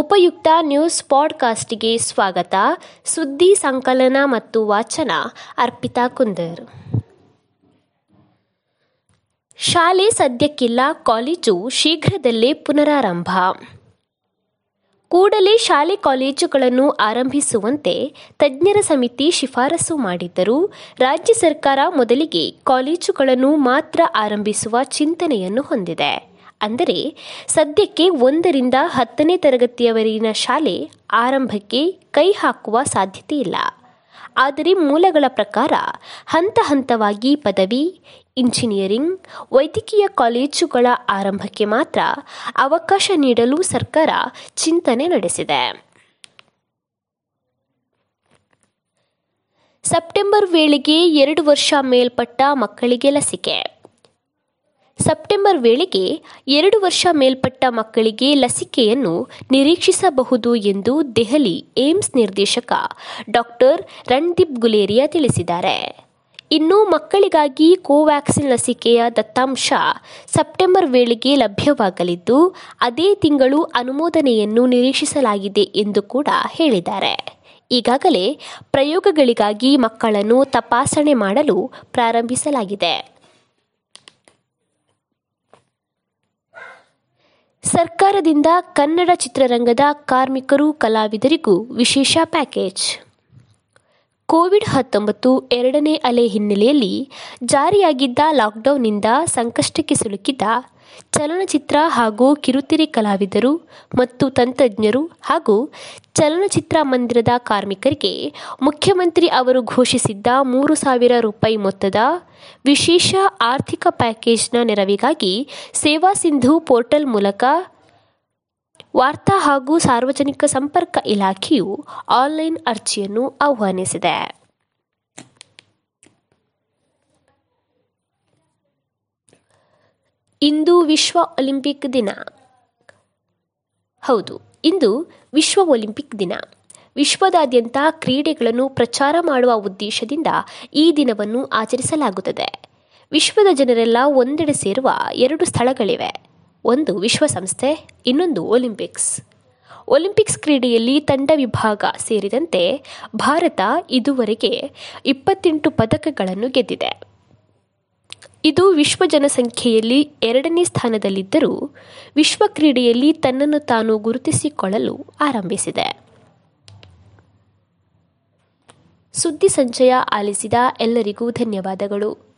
ಉಪಯುಕ್ತ ನ್ಯೂಸ್ ಪಾಡ್ಕಾಸ್ಟ್ಗೆ ಸ್ವಾಗತ. ಸುದ್ದಿ ಸಂಕಲನ ಮತ್ತು ವಾಚನ, ಅರ್ಪಿತಾ ಕುಂದರ್. ಶಾಲೆ ಸದ್ಯಕ್ಕಿಲ್ಲ, ಕಾಲೇಜು ಶೀಘ್ರದಲ್ಲೇ ಪುನರಾರಂಭ. ಕೂಡಲೇ ಶಾಲೆ ಕಾಲೇಜುಗಳನ್ನು ಆರಂಭಿಸುವಂತೆ ತಜ್ಞರ ಸಮಿತಿ ಶಿಫಾರಸು ಮಾಡಿದ್ದರೂ, ರಾಜ್ಯ ಸರ್ಕಾರ ಮೊದಲಿಗೆ ಕಾಲೇಜುಗಳನ್ನು ಮಾತ್ರ ಆರಂಭಿಸುವ ಚಿಂತನೆಯನ್ನು ಹೊಂದಿದೆ. ಅಂದರೆ ಸದ್ಯಕ್ಕೆ ಒಂದರಿಂದ ಹತ್ತನೇ ತರಗತಿಯವರೆಗಿನ ಶಾಲೆ ಆರಂಭಕ್ಕೆ ಕೈ ಹಾಕುವ ಸಾಧ್ಯತೆ ಇಲ್ಲ. ಆದರೆ ಮೂಲಗಳ ಪ್ರಕಾರ ಹಂತ ಹಂತವಾಗಿ ಪದವಿ, ಇಂಜಿನಿಯರಿಂಗ್, ವೈದ್ಯಕೀಯ ಕಾಲೇಜುಗಳ ಆರಂಭಕ್ಕೆ ಮಾತ್ರ ಅವಕಾಶ ನೀಡಲು ಸರ್ಕಾರ ಚಿಂತನೆ ನಡೆಸಿದೆ. ಸೆಪ್ಟೆಂಬರ್ ವೇಳೆಗೆ ಎರಡು ವರ್ಷ ಮೇಲ್ಪಟ್ಟ ಮಕ್ಕಳಿಗೆ ಲಸಿಕೆ. ಸೆಪ್ಟೆಂಬರ್ ವೇಳೆಗೆ ಎರಡು ವರ್ಷ ಮೇಲ್ಪಟ್ಟ ಮಕ್ಕಳಿಗೆ ಲಸಿಕೆಯನ್ನು ನಿರೀಕ್ಷಿಸಬಹುದು ಎಂದು ದೆಹಲಿ ಏಮ್ಸ್ ನಿರ್ದೇಶಕ ಡಾಕ್ಟರ್ ರಣದೀಪ್ ಗುಲೇರಿಯಾ ತಿಳಿಸಿದ್ದಾರೆ. ಇನ್ನು ಮಕ್ಕಳಿಗಾಗಿ ಕೋವ್ಯಾಕ್ಸಿನ್ ಲಸಿಕೆಯ ದತ್ತಾಂಶ ಸೆಪ್ಟೆಂಬರ್ ವೇಳೆಗೆ ಲಭ್ಯವಾಗಲಿದ್ದು, ಅದೇ ತಿಂಗಳು ಅನುಮೋದನೆಯನ್ನು ನಿರೀಕ್ಷಿಸಲಾಗಿದೆ ಎಂದು ಕೂಡ ಹೇಳಿದ್ದಾರೆ. ಈಗಾಗಲೇ ಪ್ರಯೋಗಗಳಿಗಾಗಿ ಮಕ್ಕಳನ್ನು ತಪಾಸಣೆ ಮಾಡಲು ಪ್ರಾರಂಭಿಸಲಾಗಿದೆ. ಸರ್ಕಾರದಿಂದ ಕನ್ನಡ ಚಿತ್ರರಂಗದ ಕಾರ್ಮಿಕರು, ಕಲಾವಿದರಿಗೂ ವಿಶೇಷ ಪ್ಯಾಕೇಜ್. ಕೋವಿಡ್ ಹತ್ತೊಂಬತ್ತು ಎರಡನೇ ಅಲೆ ಹಿನ್ನೆಲೆಯಲ್ಲಿ ಜಾರಿಯಾಗಿದ್ದ ಲಾಕ್ಡೌನ್ನಿಂದ ಸಂಕಷ್ಟಕ್ಕೆ ಸಿಲುಕಿದ್ದ ಚಲನಚಿತ್ರ ಹಾಗೂ ಕಿರುತೆರೆ ಕಲಾವಿದರು ಮತ್ತು ತಂತ್ರಜ್ಞರು ಹಾಗೂ ಚಲನಚಿತ್ರ ಮಂದಿರದ ಕಾರ್ಮಿಕರಿಗೆ ಮುಖ್ಯಮಂತ್ರಿ ಅವರು ಘೋಷಿಸಿದ್ದ ಮೂರು ಸಾವಿರ ರೂಪಾಯಿ ಮೊತ್ತದ ವಿಶೇಷ ಆರ್ಥಿಕ ಪ್ಯಾಕೇಜ್ನ ನೆರವಿಗಾಗಿ ಸೇವಾ ಸಿಂಧು ಪೋರ್ಟಲ್ ಮೂಲಕ ವಾರ್ತಾ ಹಾಗೂ ಸಾರ್ವಜನಿಕ ಸಂಪರ್ಕ ಇಲಾಖೆಯು ಆನ್ಲೈನ್ ಅರ್ಜಿಯನ್ನು ಆಹ್ವಾನಿಸಿದೆ. ಇಂದು ವಿಶ್ವ ಒಲಿಂಪಿಕ್ ದಿನ. ಹೌದು, ಇಂದು ವಿಶ್ವ ಒಲಿಂಪಿಕ್ ದಿನ. ವಿಶ್ವದಾದ್ಯಂತ ಕ್ರೀಡೆಗಳನ್ನು ಪ್ರಚಾರ ಮಾಡುವ ಉದ್ದೇಶದಿಂದ ಈ ದಿನವನ್ನು ಆಚರಿಸಲಾಗುತ್ತದೆ. ವಿಶ್ವದ ಜನರೆಲ್ಲ ಒಂದೆಡೆ ಸೇರುವ ಎರಡು ಸ್ಥಳಗಳಿವೆ. ಒಂದು ವಿಶ್ವಸಂಸ್ಥೆ, ಇನ್ನೊಂದು ಒಲಿಂಪಿಕ್ಸ್. ಒಲಿಂಪಿಕ್ಸ್ ಕ್ರೀಡೆಯಲ್ಲಿ ತಂಡ ವಿಭಾಗ ಸೇರಿದಂತೆ ಭಾರತ ಇದುವರೆಗೆ ಇಪ್ಪತ್ತೆಂಟು ಪದಕಗಳನ್ನು ಗೆದ್ದಿದೆ. ಇದು ವಿಶ್ವ ಜನಸಂಖ್ಯೆಯಲ್ಲಿ ಎರಡನೇ ಸ್ಥಾನದಲ್ಲಿದ್ದರೂ ವಿಶ್ವ ಕ್ರೀಡೆಯಲ್ಲಿ ತನ್ನನ್ನು ತಾನು ಗುರುತಿಸಿಕೊಳ್ಳಲು ಆರಂಭಿಸಿದೆ. ಸುದ್ದಿ ಸಂಚಯ ಆಲಿಸಿದ ಎಲ್ಲರಿಗೂ ಧನ್ಯವಾದಗಳು.